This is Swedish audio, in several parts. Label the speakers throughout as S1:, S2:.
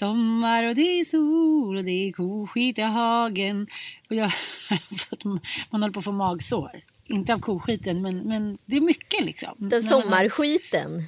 S1: Sommar och det är sol och det är koskit i hagen. Och jag man håller på att få magsår. Inte av koskiten, men, men det är mycket liksom.
S2: Den
S1: har-
S2: sommarskiten.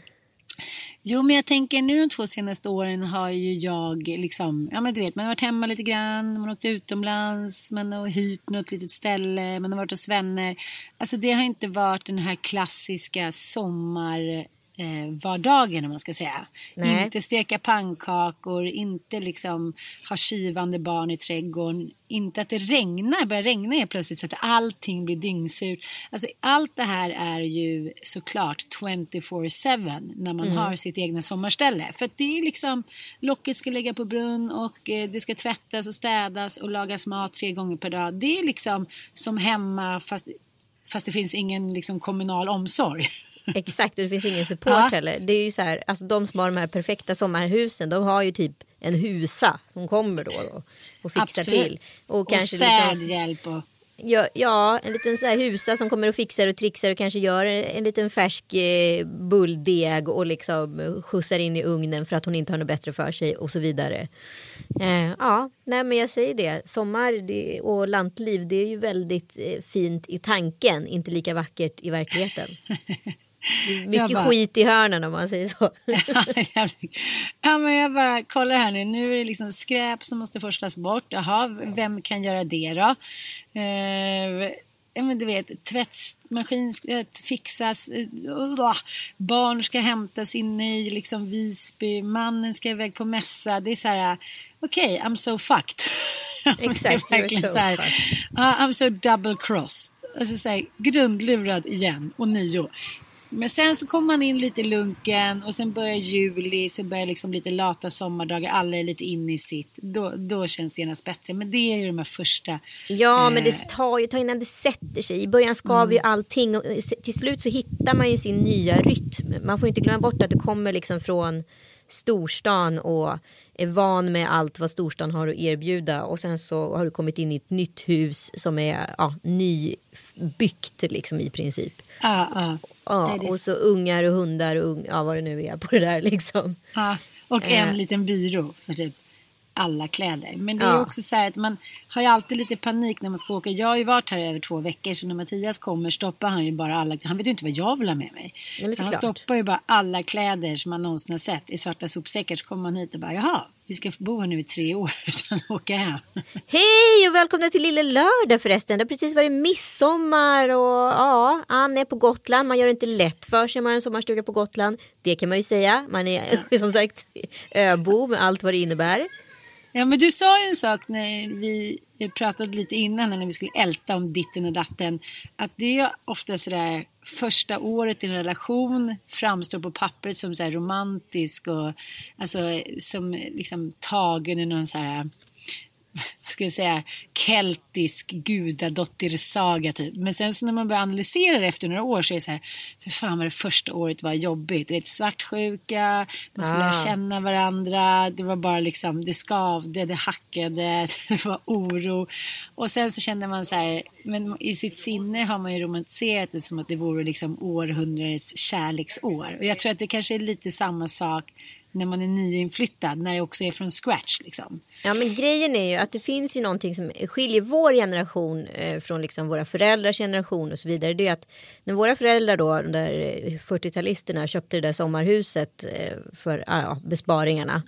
S1: Jo, men jag tänker nu de två senaste åren har ju jag liksom, ja men du vet, man har varit hemma lite grann, man har åkt utomlands, man har hyrt något litet ställe, man har varit hos vänner. Alltså det har inte varit den här klassiska sommar eh, vardagen om man ska säga.
S2: Nej.
S1: Inte steka pannkakor, inte liksom ha kivande barn i trädgården. Inte att det regnar, börjar regna helt plötsligt så att allting blir dyngsurt. Alltså allt det här är ju såklart 24-7 när man har sitt egna sommarställe. För det är liksom, locket ska ligga på brunn och eh, det ska tvättas och städas och lagas mat tre gånger per dag. Det är liksom som hemma fast, fast det finns ingen liksom kommunal omsorg.
S2: Exakt, och det finns ingen support
S1: Ja.
S2: heller. Det är ju så här, alltså de som har de här perfekta sommarhusen, de har ju typ en husa som kommer då, då och fixar
S1: Absolut.
S2: till. Och,
S1: Och
S2: kanske liksom,
S1: städhjälp och...
S2: ja, ja, en liten så här husa som kommer och fixar och trixar och kanske gör en, en liten färsk eh, bulldeg och liksom skjutsar in i ugnen för att hon inte har något bättre för sig och så vidare. Eh, ja, nej men jag säger det. Sommar det, och lantliv det är ju väldigt eh, fint i tanken, inte lika vackert i verkligheten. Är Mycket
S1: bara-
S2: skit i hörnen om man säger så.
S1: Ja, men jag bara kollar här nu. Nu är det liksom skräp som måste forslas bort. Jaha, vem kan göra det då? Eh, ja, men du vet, tvättmaskin ska eh, fixas. Eh, barn ska hämtas inne i liksom Visby. Mannen ska iväg på mässa. Det är så här, okej, I'm so fucked.
S2: Exakt,
S1: det är
S2: you're
S1: verkligen
S2: so
S1: så här, ja, I'm so double crossed. Alltså så här, grundlurad igen och nio. Men sen så kommer man in lite i lunken och sen börjar juli, så börjar liksom lite lata sommardagar, alla är lite inne i sitt. Då, då känns det genast bättre. Men det är ju de här första.
S2: Ja, men
S1: eh,
S2: det tar ju tag innan det sätter sig. I början skaver ju allting och eh, till slut så hittar man ju sin nya rytm. Man får inte glömma bort att du kommer liksom från storstan och är van med allt vad storstan har att erbjuda och sen så har du kommit in i ett nytt hus som är ja, nybyggt liksom i princip.
S1: Ja, ja.
S2: Ja,
S1: det är-
S2: och så ungar och hundar och ung, ja, vad det nu är på det där liksom.
S1: Ja, och
S2: Eh.
S1: en liten byrå för typ alla kläder. Men det är
S2: Ja.
S1: också så här att man har ju alltid lite panik när man ska åka. Jag har ju varit här över två veckor så när Mattias kommer stoppar han ju bara alla. Han vet ju inte vad jag vill ha med mig.
S2: Ja,
S1: så han
S2: såklart.
S1: stoppar ju bara alla kläder som man någonsin har sett i svarta sopsäckar. Så kommer man hit och bara jaha, vi ska bo här nu i tre år utan att åka hem.
S2: Hej och välkomna till Lille Lördag förresten. Det har precis varit midsommar och ja, Ann är på Gotland. Man gör det inte lätt för sig om man har en sommarstuga på Gotland. Det kan man ju säga. Man är som sagt öbo med allt vad det innebär.
S1: Ja men du sa ju en sak när vi pratade lite innan när vi skulle älta om ditten och datten. Att det är ofta sådär första året i en relation framstår på pappret som så här romantisk och alltså som liksom tagen i någon så här ska jag säga, keltisk gudadottersaga typ. Men sen så när man börjar analysera det efter några år så är det så här, hur fan var det första året var jobbigt. Det är ett svartsjuka, man skulle
S2: Ah.
S1: lära känna varandra, det var bara liksom, det skavde, det hackade, det var oro. Och sen så kände man så här, men i sitt sinne har man ju romantiserat det som att det vore liksom århundradets kärleksår. Och jag tror att det kanske är lite samma sak när man är nyinflyttad, när det också är från scratch liksom.
S2: Ja men grejen är ju att det finns ju någonting som skiljer vår generation eh, från liksom våra föräldrars generation och så vidare. Det är att när våra föräldrar då, de där eh, 40-talisterna köpte det där sommarhuset eh, för ah, ja, besparingarna.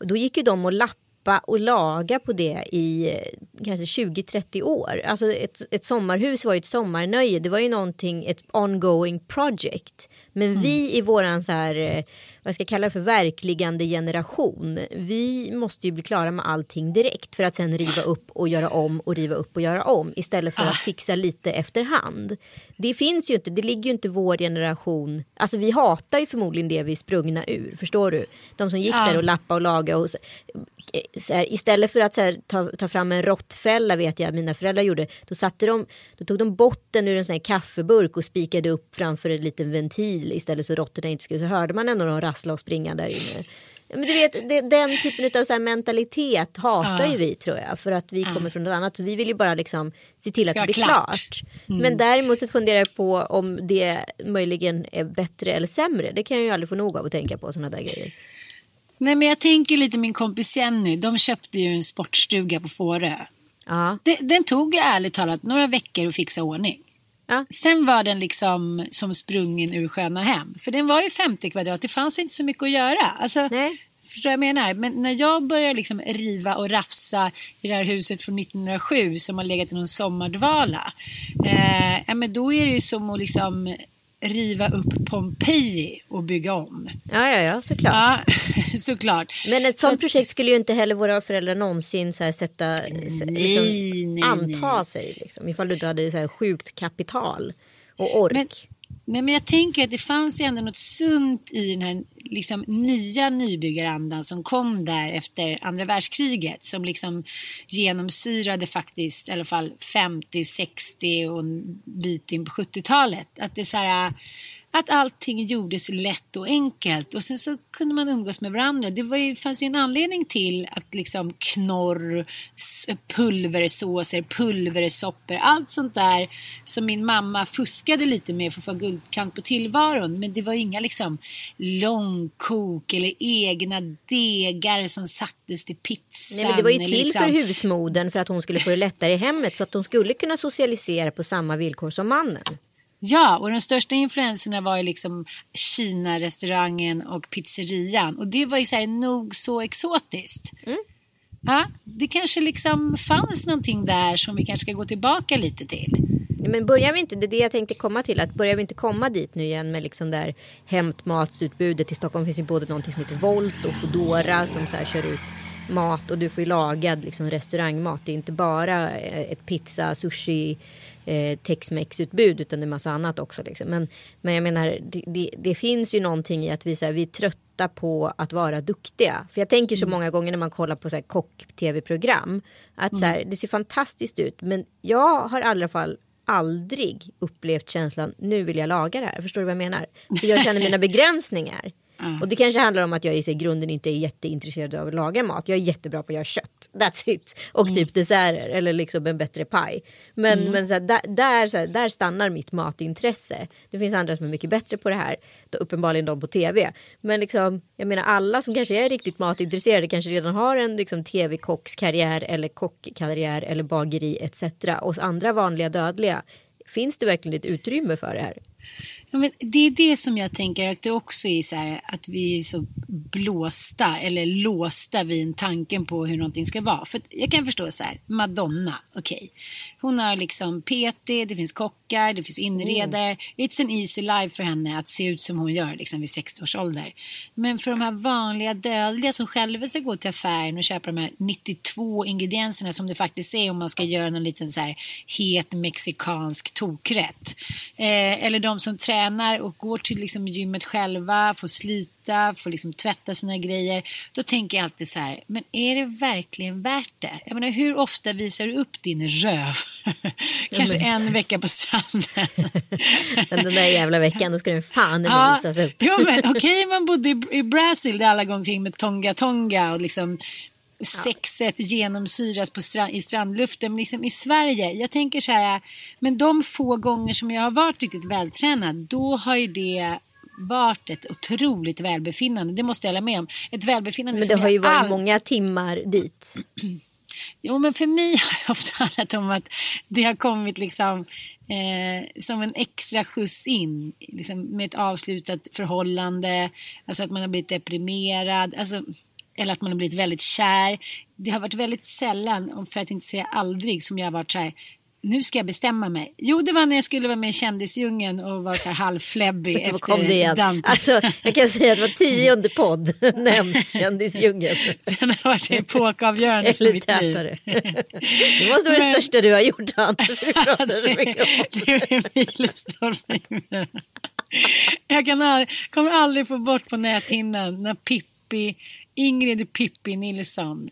S2: Då gick ju de och lappade lappa och laga på det i eh, kanske 20-30 år. Alltså ett, ett sommarhus var ju ett sommarnöje. Det var ju någonting, ett ongoing project. Men vi i våran så här, eh, vad ska jag kalla det för, verkligande generation. Vi måste ju bli klara med allting direkt för att sen riva upp och göra om och riva upp och göra om istället för att fixa lite efterhand. Det finns ju inte, det ligger ju inte vår generation, alltså vi hatar ju förmodligen det vi är sprungna ur, förstår du? De som gick
S1: Ja.
S2: där och lappa och laga och här, istället för att här, ta, ta fram en råttfälla vet jag mina föräldrar gjorde. Då, satte de, då tog de botten ur en sån här kaffeburk och spikade upp framför en liten ventil istället så råttorna inte skulle. Så hörde man ändå dem rassla och springa där inne. Ja, men du vet, det, den typen av så mentalitet hatar
S1: Ja.
S2: ju vi tror jag. För att vi kommer från något annat. Så vi vill ju bara liksom se till att det blir
S1: klart.
S2: klart. Men däremot så funderar jag på om det möjligen är bättre eller sämre. Det kan jag ju aldrig få nog av att tänka på sådana där grejer.
S1: Nej men jag tänker lite min kompis Jenny, de köpte ju en sportstuga på Fårö.
S2: Ja.
S1: Det, den tog ärligt talat några veckor att fixa ordning.
S2: Ja.
S1: Sen var den liksom som sprungen ur sköna hem. För den var ju 50 kvadrat, det fanns inte så mycket att göra. Alltså,
S2: Nej.
S1: Förstår jag menar? Men när jag börjar liksom riva och rafsa i det här huset från 1907 som har legat i någon sommardvala. Eh, ja, men då är det ju som att liksom riva upp Pompeji och bygga om.
S2: Ja, ja, ja, såklart.
S1: Ja, såklart.
S2: Men ett
S1: Så
S2: sånt
S1: att-
S2: projekt skulle ju inte heller våra föräldrar någonsin så här sätta, så- liksom,
S1: Nej, nej,
S2: anta
S1: nej.
S2: sig. Liksom, ifall du inte hade så här sjukt kapital och ork.
S1: Men, nej, men jag tänker att det fanns ju ändå något sunt i den här liksom, nya nybyggarandan som kom där efter andra världskriget. Som liksom genomsyrade faktiskt i alla fall 50, 60 och en bit in på 70-talet. Att det är så här, att allting gjordes lätt och enkelt och sen så kunde man umgås med varandra. Det var ju, fanns ju en anledning till att liksom knorr, pulversåser, pulversoppor, allt sånt där som min mamma fuskade lite med för att få guldkant på tillvaron. Men det var inga liksom långkok eller egna degar som sattes till pizzan.
S2: Nej, men det var ju till
S1: liksom-
S2: för husmodern för att hon skulle få det lättare i hemmet så att hon skulle kunna socialisera på samma villkor som mannen.
S1: Ja, och de största influenserna var ju liksom Kina-restaurangen och pizzerian. Och det var ju så här nog så exotiskt. Ja, det kanske liksom fanns någonting där som vi kanske ska gå tillbaka lite till.
S2: Men börjar vi inte, det är det jag tänkte komma till, att börjar vi inte komma dit nu igen med liksom där hämtmatsutbudet. I Stockholm finns ju både någonting som heter Volt och Foodora som så här kör ut mat och du får ju lagad liksom restaurangmat. Det är inte bara eh, ett pizza, sushi, eh, tex-mex utbud utan det är massa annat också. Liksom. Men, men jag menar, det, det, det finns ju någonting i att vi, så här, vi är trötta på att vara duktiga. För jag tänker så många gånger när man kollar på så här kock-tv-program att så här, det ser fantastiskt ut men jag har i alla fall aldrig upplevt känslan nu vill jag laga det här. Förstår du vad jag menar? För jag känner mina begränsningar. Och det kanske handlar om att jag i grunden inte är jätteintresserad av att laga mat. Jag är jättebra på att göra kött. That's it. Och typ desserter eller liksom en bättre paj. Men, men så här, där, där, så här, där stannar mitt matintresse. Det finns andra som är mycket bättre på det här. Uppenbarligen de på tv. Men liksom, jag menar alla som kanske är riktigt matintresserade kanske redan har en liksom, tv-kockskarriär eller kockkarriär eller bageri etc. Och andra vanliga dödliga. Finns det verkligen ett utrymme för det här?
S1: Ja, men det är det som jag tänker att det också är så här att vi är så blåsta eller låsta vid tanken på hur någonting ska vara. För jag kan förstå så här, Madonna, okej. Hon har liksom PT, det finns kockar, det finns inredare. It's an easy life för henne att se ut som hon gör liksom vid 60 års ålder. Men för de här vanliga dödliga som själva ska gå till affären och köpa de här 92 ingredienserna som det faktiskt är om man ska göra någon liten så här het mexikansk tokrätt. Eh, eller de de som tränar och går till liksom gymmet själva, får slita, får liksom tvätta sina grejer. Då tänker jag alltid så här, men är det verkligen värt det? Jag menar, hur ofta visar du upp din röv? Kanske
S2: men-
S1: en vecka på stranden.
S2: Men den där jävla veckan då ska den fan
S1: Ja,
S2: visas upp.
S1: men okej man bodde i, i Brasil där alla går omkring med tonga-tonga och liksom sexet genomsyras på strand, i strandluften. Men liksom i Sverige, jag tänker så här, men de få gånger som jag har varit riktigt vältränad, då har ju det varit ett otroligt välbefinnande. Det måste jag hålla med om. Ett välbefinnande
S2: Men det har ju varit
S1: all-
S2: många timmar dit.
S1: Jo, men för mig har det ofta handlat om att det har kommit liksom eh, som en extra skjuts in liksom med ett avslutat förhållande. Alltså att man har blivit deprimerad. Alltså, eller att man har blivit väldigt kär. Det har varit väldigt sällan, för att inte säga aldrig, som jag har varit så här. Nu ska jag bestämma mig. Jo, det var när jag skulle vara med i Kändisdjungeln och var så här halvfläbbig efter
S2: kom det igen.
S1: Dante.
S2: Alltså, jag kan säga att var tionde podd nämns kändisdjungeln.
S1: Den har varit epokavgörande för mitt liv.
S2: tätare. Det måste vara det
S1: Men-
S2: största du har gjort så mycket om.
S1: det är milstolpe. Jag kan aldrig, kommer aldrig få bort på näthinnan när Pippi, Ingrid Pippi Nilsson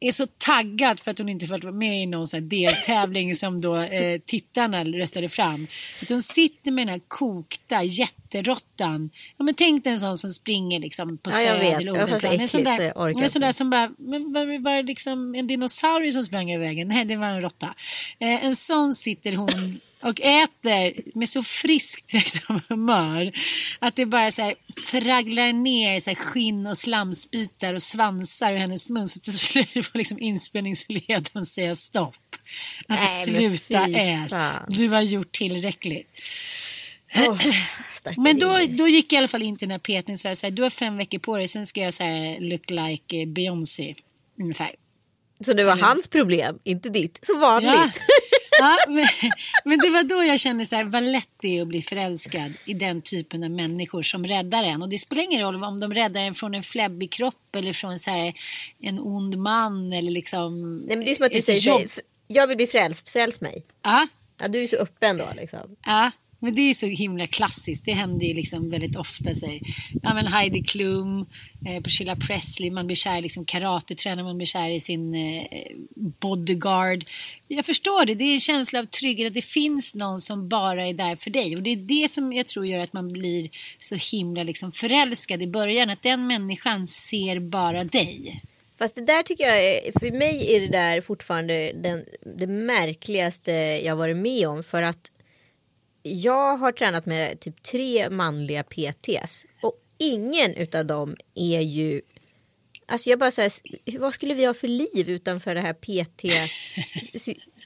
S1: är så taggad för att hon inte vara med i någon sån deltävling som då eh, tittarna röstade fram. Att hon sitter med den här kokta jätterottan. Ja, men tänk dig en sån som springer liksom på
S2: Ja, jag
S1: Söder
S2: vet.
S1: En sån där,
S2: jag orkar
S1: en sån där som bara, men var, var det liksom en dinosaurie som sprang över vägen? Nej, det var en råtta. Eh, en sån sitter hon och äter med så friskt liksom, humör att det bara så här fraglar ner så här, skinn och slamsbitar och svansar ur hennes mun så till slut får liksom inspelningsledaren säga stopp. Alltså
S2: Nej,
S1: sluta ät, du har gjort tillräckligt.
S2: Stackare
S1: Men då, då gick jag i alla fall in till den här PTn så här, så här, du har fem veckor på dig, sen ska jag så här, look like Beyoncé ungefär.
S2: Så det var hans problem, inte ditt. Som vanligt.
S1: Ja, ja men, men det var då jag kände så här, vad lätt det är att bli förälskad i den typen av människor som räddar en. Och det spelar ingen roll om de räddar en från en fläbbig kropp eller från så här, en ond man eller liksom
S2: Nej, men det är som att du säger,
S1: jobb.
S2: jag vill bli frälst, fräls mig.
S1: Ja,
S2: Ja, du är så öppen då liksom.
S1: Ja, men det är så himla klassiskt. Det händer ju liksom väldigt ofta. Så. Ja, men Heidi Klum, eh, Priscilla Presley, man blir kär i liksom karatetränare, man blir kär i sin eh, bodyguard. Jag förstår det, det är en känsla av trygghet att det finns någon som bara är där för dig. Och det är det som jag tror gör att man blir så himla liksom förälskad i början. Att den människan ser bara dig.
S2: Fast det där tycker jag, är, för mig är det där fortfarande den, det märkligaste jag varit med om. För att jag har tränat med typ tre manliga PTs. Och ingen utav dem är ju Alltså jag bara så här, vad skulle vi ha för liv utanför det här PT...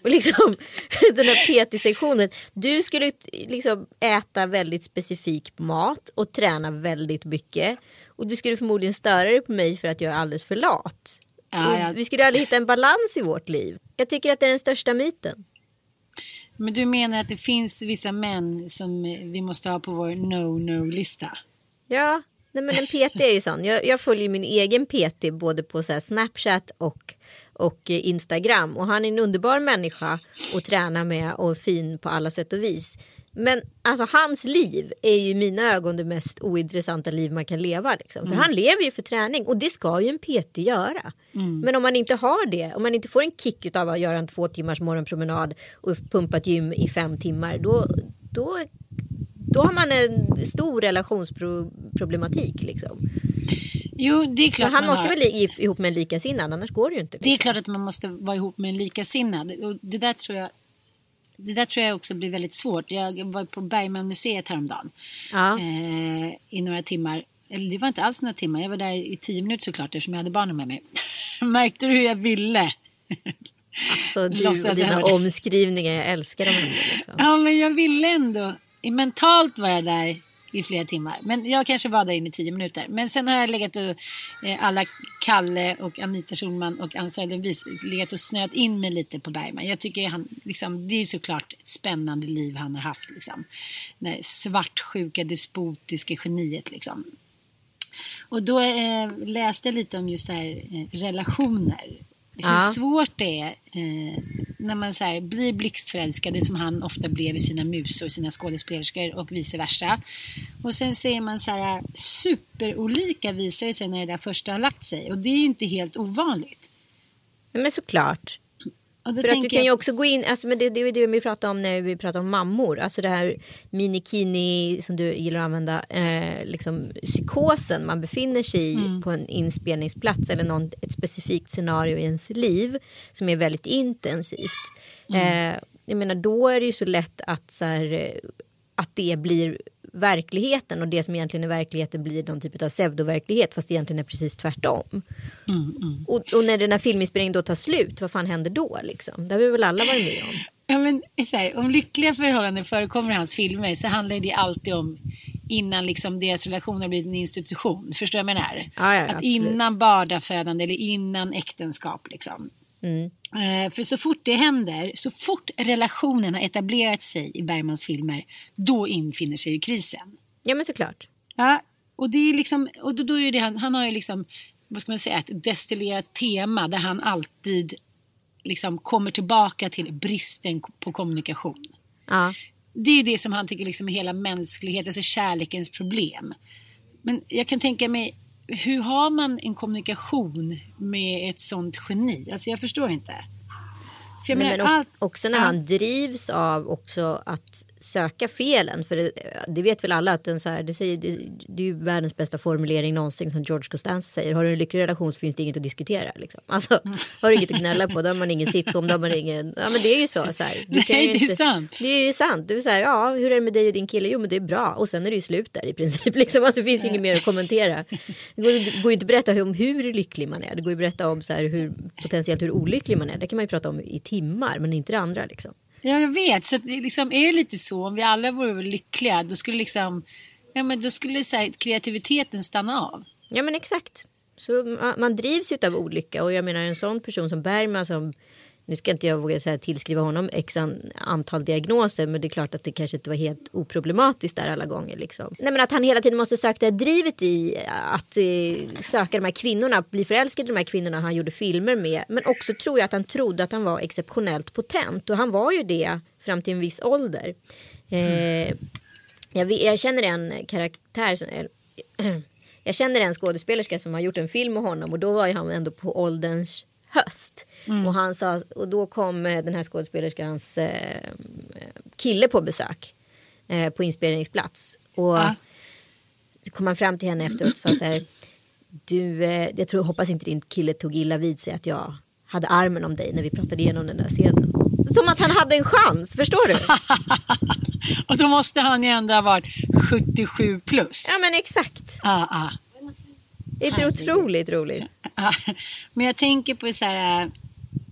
S2: liksom, den här PT-sektionen. Du skulle liksom äta väldigt specifik mat och träna väldigt mycket. Och du skulle förmodligen störa dig på mig för att jag är alldeles för lat.
S1: Ja, ja.
S2: Vi skulle aldrig hitta en balans i vårt liv. Jag tycker att det är den största myten.
S1: Men du menar att det finns vissa män som vi måste ha på vår no-no-lista?
S2: Ja, nej men en PT är ju sån. Jag, jag följer min egen PT både på så här Snapchat och, och Instagram. Och han är en underbar människa att träna med och fin på alla sätt och vis. Men alltså hans liv är ju i mina ögon det mest ointressanta liv man kan leva. Liksom. För han lever ju för träning och det ska ju en PT göra. Men om man inte har det, om man inte får en kick av att göra en två timmars morgonpromenad och pumpa ett gym i fem timmar. Då, då, då har man en stor relationsproblematik. Liksom.
S1: Jo, det är klart
S2: han
S1: man
S2: måste
S1: har.
S2: väl ihop med en likasinnad, annars går det ju inte.
S1: Det är klart att man måste vara ihop med en likasinnad. Och det där tror jag det där tror jag också blir väldigt svårt. Jag var på Bergmanmuseet häromdagen
S2: Ja.
S1: eh, i några timmar. Eller det var inte alls några timmar. Jag var där i tio minuter såklart eftersom jag hade barnen med mig. Märkte du hur jag ville?
S2: Alltså du
S1: Låtsas
S2: och dina omskrivningar, jag älskar dem. Liksom.
S1: Ja, men jag ville ändå. Mentalt var jag där i flera timmar. Men jag kanske var där inne i tio minuter. Men sen har jag legat och eh, alla Kalle och Anita Schulman och Ann Södervis legat och snöat in mig lite på Bergman. Jag tycker han, liksom, det är ju såklart ett spännande liv han har haft. Liksom. Det här svartsjuka, despotiska geniet liksom. Och då eh, läste jag lite om just det här eh, relationer. Hur
S2: Ja.
S1: svårt det är eh, när man så här, blir blixtförälskade som han ofta blev i sina musor, sina skådespelerskor och vice versa. Och sen säger man så här superolika visar det sig när det där första har lagt sig och det är ju inte helt ovanligt.
S2: Men såklart. För att du kan ju också gå in, alltså, men det, det är det vi pratar om när vi pratar om mammor. Alltså det här minikini som du gillar att använda. Eh, liksom psykosen man befinner sig i mm. på en inspelningsplats. Eller någon, ett specifikt scenario i ens liv. Som är väldigt intensivt. Mm. Eh, jag menar då är det ju så lätt att, så här, att det blir verkligheten och det som egentligen är verkligheten blir någon typ av pseudoverklighet fast det egentligen är precis tvärtom. Mm, mm. Och, och, när den här filminspelningen då tar slut, vad fan händer då liksom? Det har vi väl alla varit med om.
S1: Ja, men, här, om lyckliga förhållanden förekommer i hans filmer så handlar det alltid om innan liksom deras relation har blivit en institution. Förstår du vad jag menar?
S2: Ja, ja,
S1: att absolut. innan barnafödande eller innan äktenskap. Liksom. Mm. För så fort det händer, så fort relationen har etablerat sig i Bergmans filmer, då infinner sig ju krisen.
S2: Ja men såklart.
S1: Ja, och det är liksom, och då, då är det han, han har ju liksom, vad ska man säga, ett destillerat tema där han alltid liksom kommer tillbaka till bristen på kommunikation.
S2: Ja.
S1: Det är det som han tycker liksom är hela mänskligheten, alltså kärlekens problem. Men jag kan tänka mig hur har man en kommunikation med ett sånt geni? Alltså jag förstår inte.
S2: För jag menar, men allt, också när han drivs av också att söka felen. För det, det, vet väl alla att den så här, det, säger, det, det är ju världens bästa formulering någonsin som George Costanza säger. Har du en lycklig relation så finns det inget att diskutera. Liksom. Alltså, har du inget att gnälla på då har man ingen sitcom. Då har man ingen, ja men det är ju så. så här.
S1: Nej det inte, är sant.
S2: Det är ju sant. Det är så här, ja hur är det med dig och din kille? Jo men det är bra. Och sen är det ju slut där i princip. Liksom. Alltså, det finns ju inget mer att kommentera. Det går, går ju inte att berätta om hur lycklig man är. Det går ju att berätta om så här, hur, potentiellt hur olycklig man är. Det kan man ju prata om i timmar men inte det andra liksom.
S1: Ja, jag vet. Så det liksom, är det lite så, om vi alla vore lyckliga, då skulle liksom, ja men då skulle så här, kreativiteten stanna av.
S2: Ja men exakt. Så man, man drivs ju av olycka och jag menar en sån person som Bergman som nu ska inte jag våga säga, tillskriva honom x antal diagnoser men det är klart att det kanske inte var helt oproblematiskt där alla gånger. Liksom. Nej, men att han hela tiden måste söka det drivet i att eh, söka de här kvinnorna, bli förälskad i de här kvinnorna han gjorde filmer med. Men också tror jag att han trodde att han var exceptionellt potent och han var ju det fram till en viss ålder. Eh, jag, jag, känner en karaktär som, jag känner en skådespelerska som har gjort en film med honom och då var han ändå på ålderns höst. Mm. Och, han sa, och då kom eh, den här skådespelerskans eh, kille på besök eh, på inspelningsplats. Och ja. kom han fram till henne efteråt och sa så här. Du, eh, jag tror, hoppas inte din kille tog illa vid sig att jag hade armen om dig när vi pratade igenom den där scenen. Som att han hade en chans, förstår du?
S1: och då måste han ju ändå ha varit 77 plus.
S2: Ja men exakt.
S1: Ah, ah.
S2: Det är otroligt roligt.
S1: Men jag tänker på så här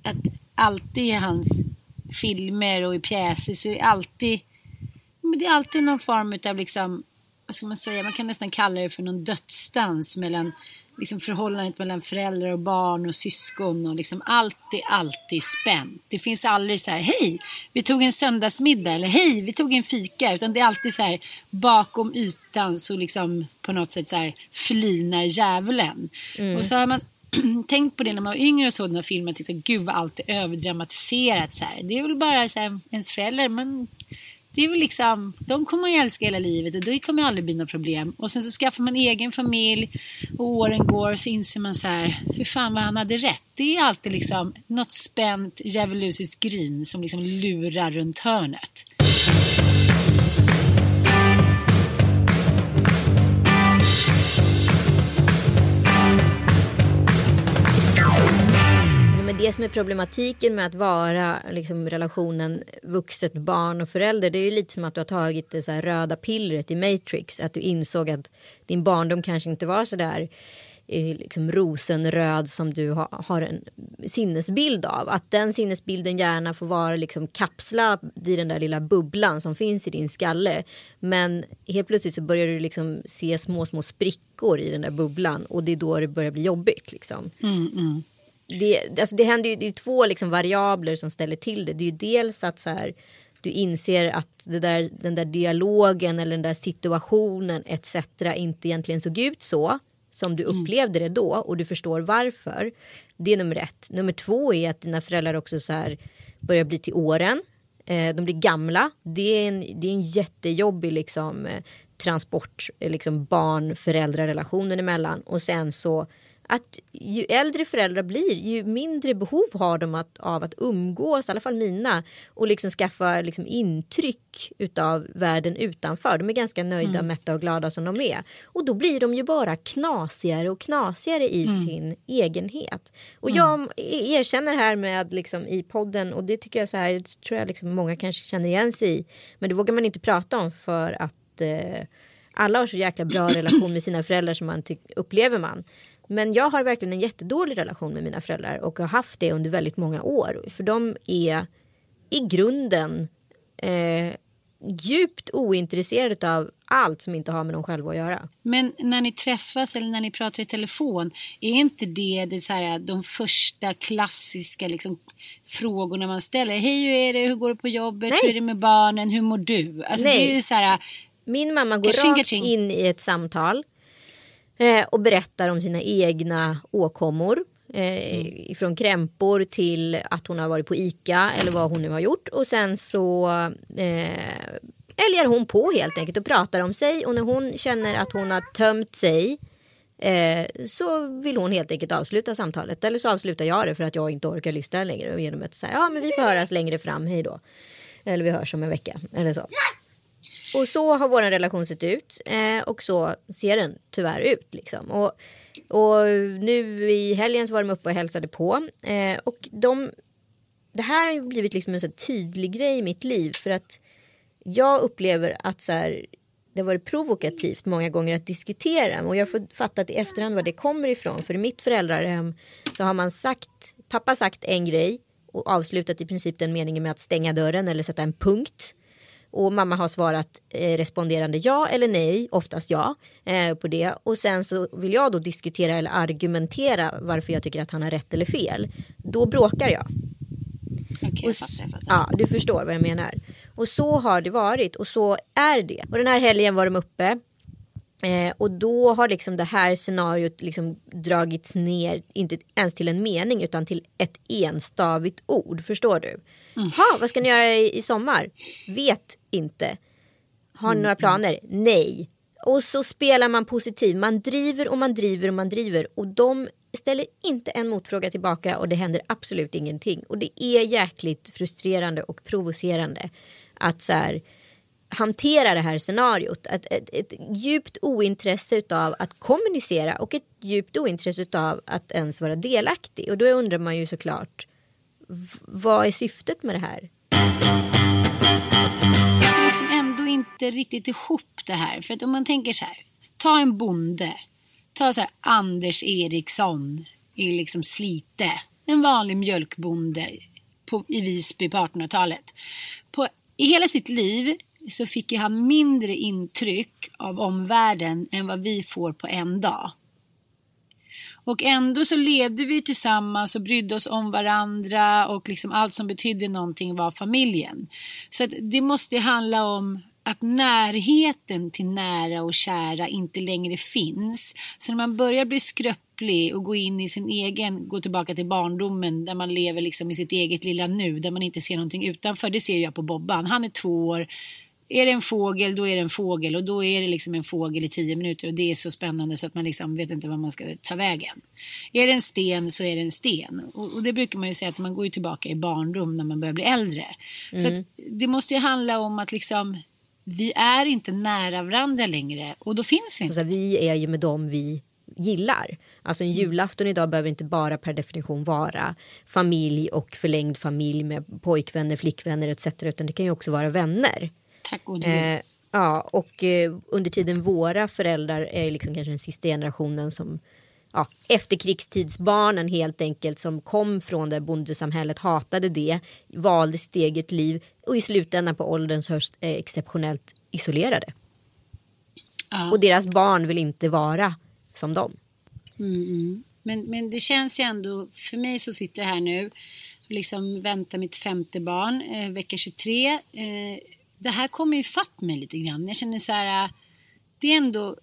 S1: att alltid i hans filmer och i pjäser så är alltid men det är alltid någon form av liksom vad ska man säga, man kan nästan kalla det för någon dödsdans mellan liksom förhållandet mellan föräldrar och barn och syskon och liksom allt är alltid spänt. Det finns aldrig så här, hej, vi tog en söndagsmiddag eller hej, vi tog en fika, utan det är alltid så här bakom ytan så liksom på något sätt så här flinar djävulen. Mm. Och så har man tänkt på det när man var yngre och såg den här filmen, tyckte gud vad allt är överdramatiserat så här. Det är väl bara så här, ens föräldrar, man det är väl liksom, de kommer man ju älska hela livet och det kommer aldrig bli något problem. Och sen så skaffar man egen familj och åren går och så inser man så här, hur fan vad han hade rätt. Det är alltid liksom något spänt djävulusiskt grin som liksom lurar runt hörnet.
S2: Det som är problematiken med att vara liksom, relationen vuxet barn och förälder. Det är ju lite som att du har tagit det så här röda pillret i Matrix. Att du insåg att din barndom kanske inte var så där eh, liksom rosenröd som du har en sinnesbild av. Att den sinnesbilden gärna får vara liksom kapslad i den där lilla bubblan som finns i din skalle. Men helt plötsligt så börjar du liksom se små, små sprickor i den där bubblan och det är då det börjar bli jobbigt. Liksom.
S1: Mm, mm
S2: det, alltså det händer ju, det är två liksom variabler som ställer till det. Det är ju dels att så här, du inser att där, den där dialogen eller den där situationen etc. inte egentligen såg ut så som du upplevde det då och du förstår varför. Det är nummer ett. Nummer två är att dina föräldrar också så här börjar bli till åren. Eh, de blir gamla. Det är en, det är en jättejobbig liksom, eh, transport, eh, liksom barn-föräldrarelationen emellan. Och sen så att ju äldre föräldrar blir ju mindre behov har de att, av att umgås, i alla fall mina, och liksom skaffa liksom intryck utav världen utanför. De är ganska nöjda, mm. mätta och glada som de är. Och då blir de ju bara knasigare och knasigare i mm. sin egenhet. Och mm. jag erkänner här med liksom i podden och det tycker jag så här, tror jag liksom många kanske känner igen sig i. Men det vågar man inte prata om för att eh, alla har så jäkla bra relation med sina föräldrar som man upplever man. Men jag har verkligen en jättedålig relation med mina föräldrar och har haft det under väldigt många år. För de är i grunden eh, djupt ointresserade av allt som inte har med dem själva att göra.
S1: Men när ni träffas eller när ni pratar i telefon, är inte det, det så här, de första klassiska liksom, frågorna man ställer? Hej, hur är det? Hur går det på jobbet? Nej. Hur är det med barnen? Hur mår du? Alltså, Nej. Det är så här,
S2: Min mamma går kaching, rakt kaching. in i ett samtal Eh, och berättar om sina egna åkommor. Eh, mm. Ifrån krämpor till att hon har varit på ICA eller vad hon nu har gjort. Och sen så eh, älgar hon på helt enkelt och pratar om sig. Och när hon känner att hon har tömt sig eh, så vill hon helt enkelt avsluta samtalet. Eller så avslutar jag det för att jag inte orkar lyssna längre. Genom att säga ja men vi får höras längre fram, hej då. Eller vi hörs om en vecka eller så. Och så har vår relation sett ut eh, och så ser den tyvärr ut. Liksom. Och, och nu i helgen så var de uppe och hälsade på. Eh, och de, det här har ju blivit liksom en så tydlig grej i mitt liv. För att jag upplever att så här, det har varit provokativt många gånger att diskutera. Och jag har fattat i efterhand var det kommer ifrån. För i mitt föräldrahem så har man sagt, pappa sagt en grej och avslutat i princip den meningen med att stänga dörren eller sätta en punkt. Och mamma har svarat eh, responderande ja eller nej, oftast ja eh, på det. Och sen så vill jag då diskutera eller argumentera varför jag tycker att han har rätt eller fel. Då bråkar jag.
S1: Okay, jag fattar, jag fattar.
S2: Ja, du förstår vad jag menar. Och så har det varit och så är det. Och den här helgen var de uppe. Eh, och då har liksom det här scenariot liksom dragits ner, inte ens till en mening utan till ett enstavigt ord. Förstår du? Mm. Ha, vad ska ni göra i, i sommar? Vet inte. Har ni mm. några planer? Nej. Och så spelar man positiv. Man driver och man driver och man driver. Och de ställer inte en motfråga tillbaka och det händer absolut ingenting. Och det är jäkligt frustrerande och provocerande att så här, hantera det här scenariot. Ett, ett, ett djupt ointresse av att kommunicera och ett djupt ointresse av att ens vara delaktig. Och då undrar man ju såklart vad är syftet med det här?
S1: Jag får liksom ändå inte riktigt ihop det här. För att om man tänker så här. Ta en bonde. Ta så här Anders Eriksson i liksom Slite. En vanlig mjölkbonde på, i Visby på 1800-talet. I hela sitt liv så fick han mindre intryck av omvärlden än vad vi får på en dag. Och ändå så levde vi tillsammans och brydde oss om varandra och liksom allt som betydde någonting var familjen. Så det måste handla om att närheten till nära och kära inte längre finns. Så när man börjar bli skröplig och gå in i sin egen, gå tillbaka till barndomen där man lever liksom i sitt eget lilla nu, där man inte ser någonting utanför. Det ser jag på Bobban. Han är två år, är det en fågel då är det en fågel och då är det liksom en fågel i tio minuter och det är så spännande så att man liksom vet inte vad man ska ta vägen. Är det en sten så är det en sten och, och det brukar man ju säga att man går ju tillbaka i barndom när man börjar bli äldre. Mm. Så det måste ju handla om att liksom vi är inte nära varandra längre och då finns vi inte.
S2: Så, så vi är ju med dem vi gillar. Alltså en mm. julafton idag behöver inte bara per definition vara familj och förlängd familj med pojkvänner, flickvänner etc. Utan det kan ju också vara vänner.
S1: Tack och eh,
S2: Ja, och eh, under tiden våra föräldrar är liksom kanske den sista generationen som ja, efterkrigstidsbarnen helt enkelt som kom från det bondesamhället, hatade det, valde sitt eget liv och i slutändan på ålderns höst är exceptionellt isolerade. Ja. Och deras barn vill inte vara som dem.
S1: Mm. Men, men det känns ju ändå, för mig som sitter här nu, liksom väntar mitt femte barn, eh, vecka 23. Eh, det här kommer ju fatt mig lite grann. Jag känner så här, äh, det är ändå,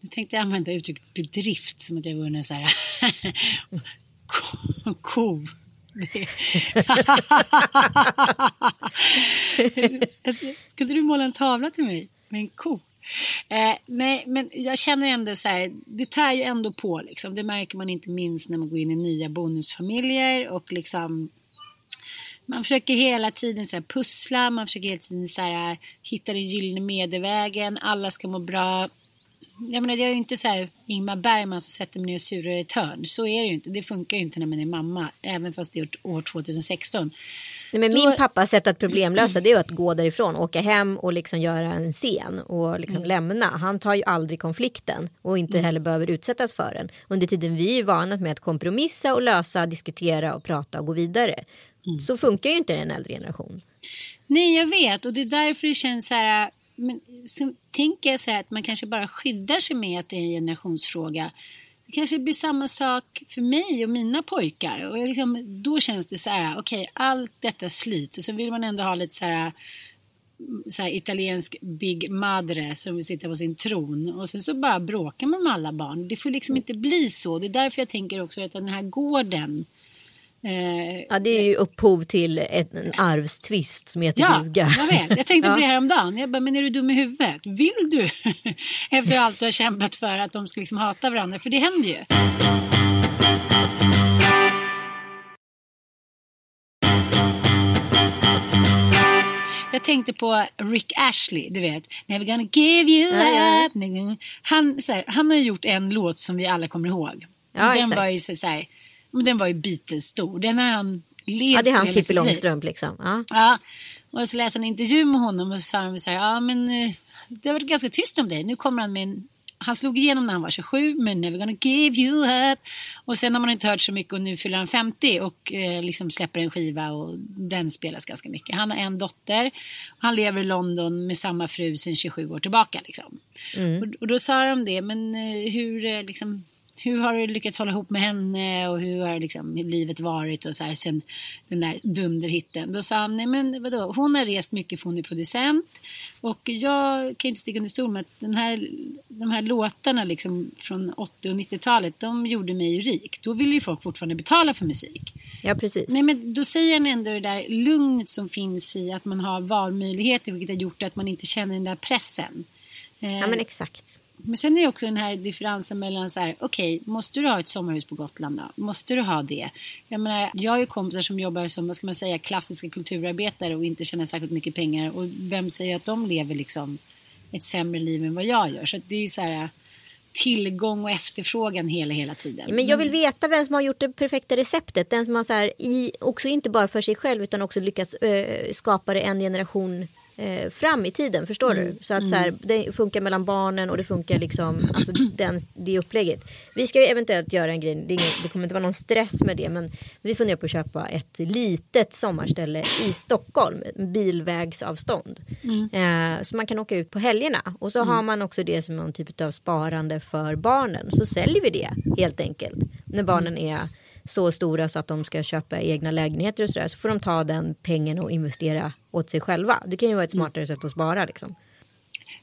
S1: nu tänkte jag använda uttrycket bedrift som att jag vore en så här ko. ko. Ska inte du måla en tavla till mig med en ko? Eh, nej, men jag känner ändå så här, det tär ju ändå på liksom. Det märker man inte minst när man går in i nya bonusfamiljer och liksom man försöker hela tiden så pussla, man försöker hela tiden så här, hitta den gyllene medelvägen, alla ska må bra. Jag menar, det är ju inte så här Ingmar Bergman som sätter mig ner och surar i ett hörn. Så är det ju inte. Det funkar ju inte när man är mamma, även fast det är år 2016.
S2: Nej, men min pappas sätt att problemlösa det är att gå därifrån, åka hem och liksom göra en scen och liksom mm. lämna. Han tar ju aldrig konflikten och inte mm. heller behöver utsättas för den. Under tiden vi är vana med att kompromissa och lösa, diskutera och prata och gå vidare. Mm. Så funkar ju inte en äldre generation.
S1: Nej, jag vet och det är därför det känns så här. Men så tänker jag så här att man kanske bara skyddar sig med att det är en generationsfråga. Det kanske blir samma sak för mig och mina pojkar. Och liksom, då känns det så här, okej, okay, allt detta slit och så vill man ändå ha lite så här, så här italiensk Big Madre som vill sitta på sin tron och sen så bara bråkar man med alla barn. Det får liksom inte bli så. Det är därför jag tänker också att den här gården
S2: Eh, ja, det är ju upphov till ett, en arvstvist som heter
S1: ja,
S2: duga.
S1: Jag vet. Jag tänkte på det häromdagen. Jag bara, men är du dum i huvudet? Vill du? Efter allt du har kämpat för att de ska liksom hata varandra. För det händer ju. Jag tänkte på Rick Ashley, du vet. Never gonna give you up. Han, här, han har gjort en låt som vi alla kommer ihåg. Ja, Den exakt. var ju så, så här, men den var ju Beatles stor. Den har han levt
S2: Ja, det är hans Pippi Långstrump liksom. Ja.
S1: ja. Och så läste en intervju med honom och så sa han så här, ja men eh, det har varit ganska tyst om dig. Nu kommer han med en han slog igenom när han var 27 men Never gonna give you up. Och sen har man inte hört så mycket och nu fyller han 50 och eh, liksom släpper en skiva och den spelas ganska mycket. Han har en dotter. Han lever i London med samma fru sedan 27 år tillbaka. Liksom. Mm. Och, och, då sa de det, men eh, hur eh, liksom hur har du lyckats hålla ihop med henne och hur har liksom livet varit och så här sen den där dunderhitten. Då sa han, nej men vadå, hon har rest mycket för hon är producent och jag kan inte sticka under stol med att den här, de här låtarna liksom från 80 och 90-talet, de gjorde mig ju rik. Då vill ju folk fortfarande betala för musik.
S2: Ja, precis.
S1: Nej, men då säger han ändå det där lugnet som finns i att man har valmöjligheter, vilket har gjort att man inte känner den där pressen.
S2: Ja, men eh, exakt.
S1: Men sen är det också den här differensen mellan så här, okej, okay, måste du ha ett sommarhus på Gotland då? Måste du ha det? Jag menar, jag har ju kompisar som jobbar som, vad ska man säga, klassiska kulturarbetare och inte tjänar särskilt mycket pengar. Och vem säger att de lever liksom ett sämre liv än vad jag gör? Så det är så här tillgång och efterfrågan hela, hela tiden.
S2: Men jag vill veta vem som har gjort det perfekta receptet. Den som har så här, i, också inte bara för sig själv utan också lyckats äh, skapa det en generation eh, fram i tiden. Förstår mm. du? Så att så här, mm. det funkar mellan barnen och det funkar liksom alltså den, det upplägget. Vi ska ju eventuellt göra en grej. Det, ingen, det kommer inte vara någon stress med det. Men vi funderar på att köpa ett litet sommarställe i Stockholm. Bilvägsavstånd. Mm. Eh, så man kan åka ut på helgerna. Och så har mm. man också det som någon typ av sparande för barnen. Så säljer vi det helt enkelt. När barnen är så stora så att de ska köpa egna lägenheter och sådär så får de ta den pengen och investera åt sig själva. Det kan ju vara ett smartare sätt att spara liksom.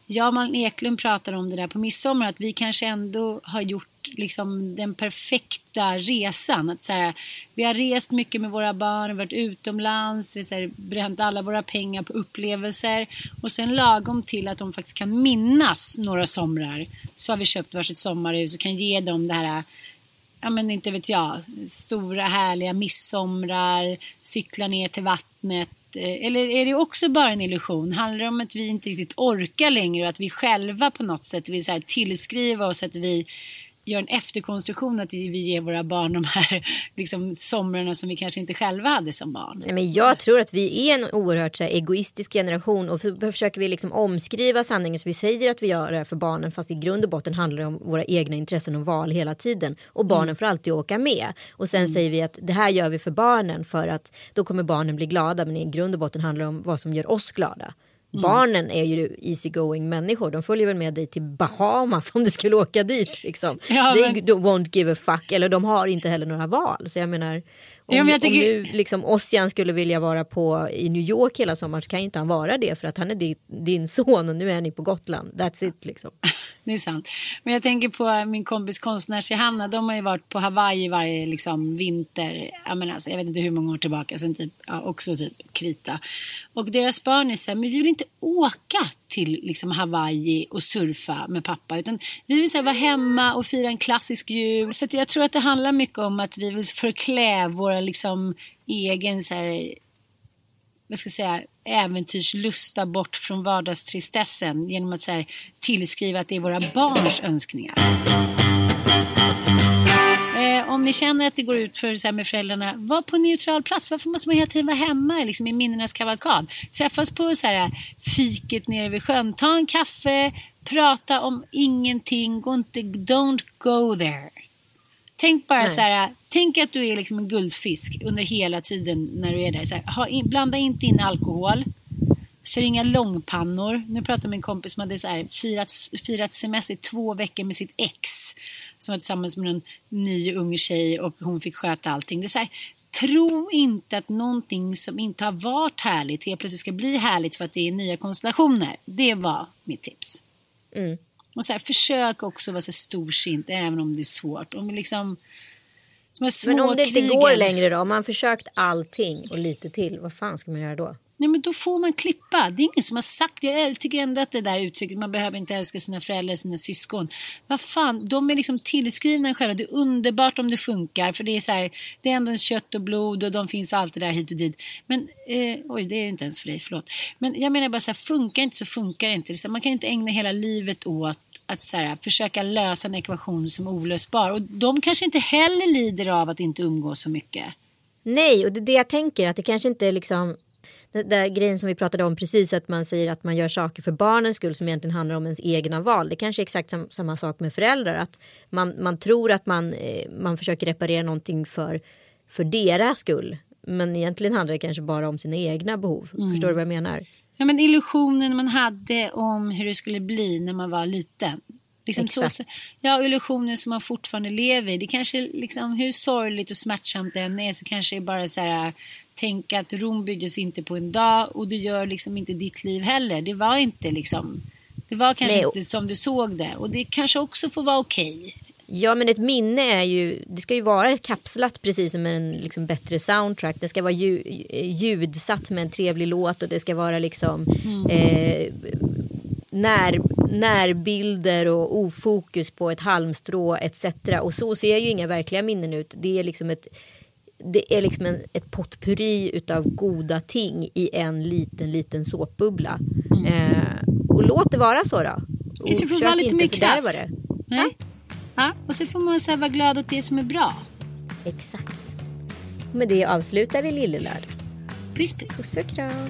S1: Ja, Malin Eklund pratar om det där på midsommar att vi kanske ändå har gjort liksom den perfekta resan. Att så här, vi har rest mycket med våra barn, varit utomlands, vi har bränt alla våra pengar på upplevelser och sen lagom till att de faktiskt kan minnas några somrar så har vi köpt varsitt sommarhus och kan ge dem det här ja men inte vet jag, stora härliga midsomrar, cykla ner till vattnet. Eh, eller är det också bara en illusion? Handlar det om att vi inte riktigt orkar längre och att vi själva på något sätt vill så tillskriva oss att vi gör en efterkonstruktion att vi ger våra barn de här liksom, somrarna som vi kanske inte själva hade som barn.
S2: Nej, men jag tror att vi är en oerhört så här, egoistisk generation och så försöker vi liksom omskriva sanningen så vi säger att vi gör det här för barnen fast i grund och botten handlar det om våra egna intressen och val hela tiden och barnen mm. får alltid åka med och sen mm. säger vi att det här gör vi för barnen för att då kommer barnen bli glada men i grund och botten handlar det om vad som gör oss glada. Mm. Barnen är ju easygoing människor. De följer väl med dig till Bahamas om du skulle åka dit. Liksom. Ja, They men... won't give a fuck. Eller de har inte heller några val. Så jag menar, Om,
S1: Ja, men jag
S2: om
S1: tänker-
S2: nu liksom Ossian skulle vilja vara på i New York hela sommaren så kan ju inte han vara det för att han är din, din son och nu är ni på Gotland. That's it liksom.
S1: Det är sant. Men jag tänker på äh, min kompis konstnärs Hanna. De har ju varit på Hawaii varje liksom, vinter. Jag, menar, alltså, jag vet inte hur många år tillbaka. Sen typ, ja, också typ Krita. Och deras barn är så här, men vi vill inte åka till liksom, Hawaii och surfa med pappa. Utan vi vill så här, vara hemma och fira en klassisk jul. Så att jag tror att det handlar mycket om att vi vill förklä våra liksom, egen så här, vad ska jag säga, äventyrslusta bort från vardagstristessen genom att så här, tillskriva att det är våra barns önskningar. Eh, om ni känner att det går ut för så här med föräldrarna, var på neutral plats. Varför måste man hela tiden vara hemma liksom, i minnenas kavalkad? Träffas på så här, fiket nere vid sjön, ta en kaffe, prata om ingenting, gå inte, don't go there. Tänk bara
S2: Nej.
S1: så här, tänk att du är liksom en guldfisk under hela tiden när du är där. Så här, ha in, blanda inte in alkohol. Kör inga långpannor. Nu pratar en kompis som hade så här, firat, firat semester i två veckor med sitt ex. Som var tillsammans med en ny ung tjej och hon fick sköta allting. Det är så här, tro inte att någonting som inte har varit härligt helt plötsligt ska bli härligt för att det är nya konstellationer. Det var mitt tips.
S2: Mm.
S1: Och så här, försök också vara så storsint även om det är svårt. Om liksom...
S2: Men om det inte går längre då, om man försökt allting och lite till, vad fan ska man göra då?
S1: Nej men då får man klippa. Det är ingen som har sagt Jag tycker ändå att det där uttrycket, man behöver inte älska sina föräldrar, sina syskon. Vad fan, de är liksom tillskrivna själva. Det är underbart om det funkar. För det är så här, det är ändå en kött och blod och de finns alltid där hit och dit. Men, eh, oj det är inte ens för dig, förlåt. Men jag menar bara så här, funkar inte så funkar det inte. Det så man kan inte ägna hela livet åt att så här, försöka lösa en ekvation som är olösbar. Och de kanske inte heller lider av att inte umgås så mycket.
S2: Nej, och det är det jag tänker att det kanske inte är liksom den där grejen som vi pratade om precis att man säger att man gör saker för barnens skull som egentligen handlar om ens egna val. Det kanske är exakt sam, samma sak med föräldrar att man, man tror att man, eh, man försöker reparera någonting för, för deras skull. Men egentligen handlar det kanske bara om sina egna behov. Förstår du vad jag menar?
S1: Ja, men illusionen man hade om hur det skulle bli när man var liten. Liksom så, ja, illusioner som man fortfarande lever i. Det kanske liksom, hur sorgligt och smärtsamt det än är så kanske det är bara så här tänka att Rom byggdes inte på en dag och det gör liksom inte ditt liv heller. Det var inte liksom, det var kanske
S2: Nej,
S1: inte som du såg det och det kanske också får vara okej.
S2: Ja men ett minne är ju, det ska ju vara kapslat precis som en liksom, bättre soundtrack. Det ska vara ju, ljudsatt med en trevlig låt och det ska vara liksom eh, när, närbilder och ofokus på ett halmstrå etc. Och så ser ju inga verkliga minnen ut. Det är liksom ett det är liksom en, ett potpurri utav goda ting i en liten, liten såpbubbla. Eh, och låt det vara så då. Och
S1: Kanske
S2: försök inte fördärva det.
S1: Nej? Ja, och så får man så här vara glad åt det som är bra.
S2: Exakt. Med det avslutar vi Lillelördag.
S1: Puss puss.
S2: Puss och kram.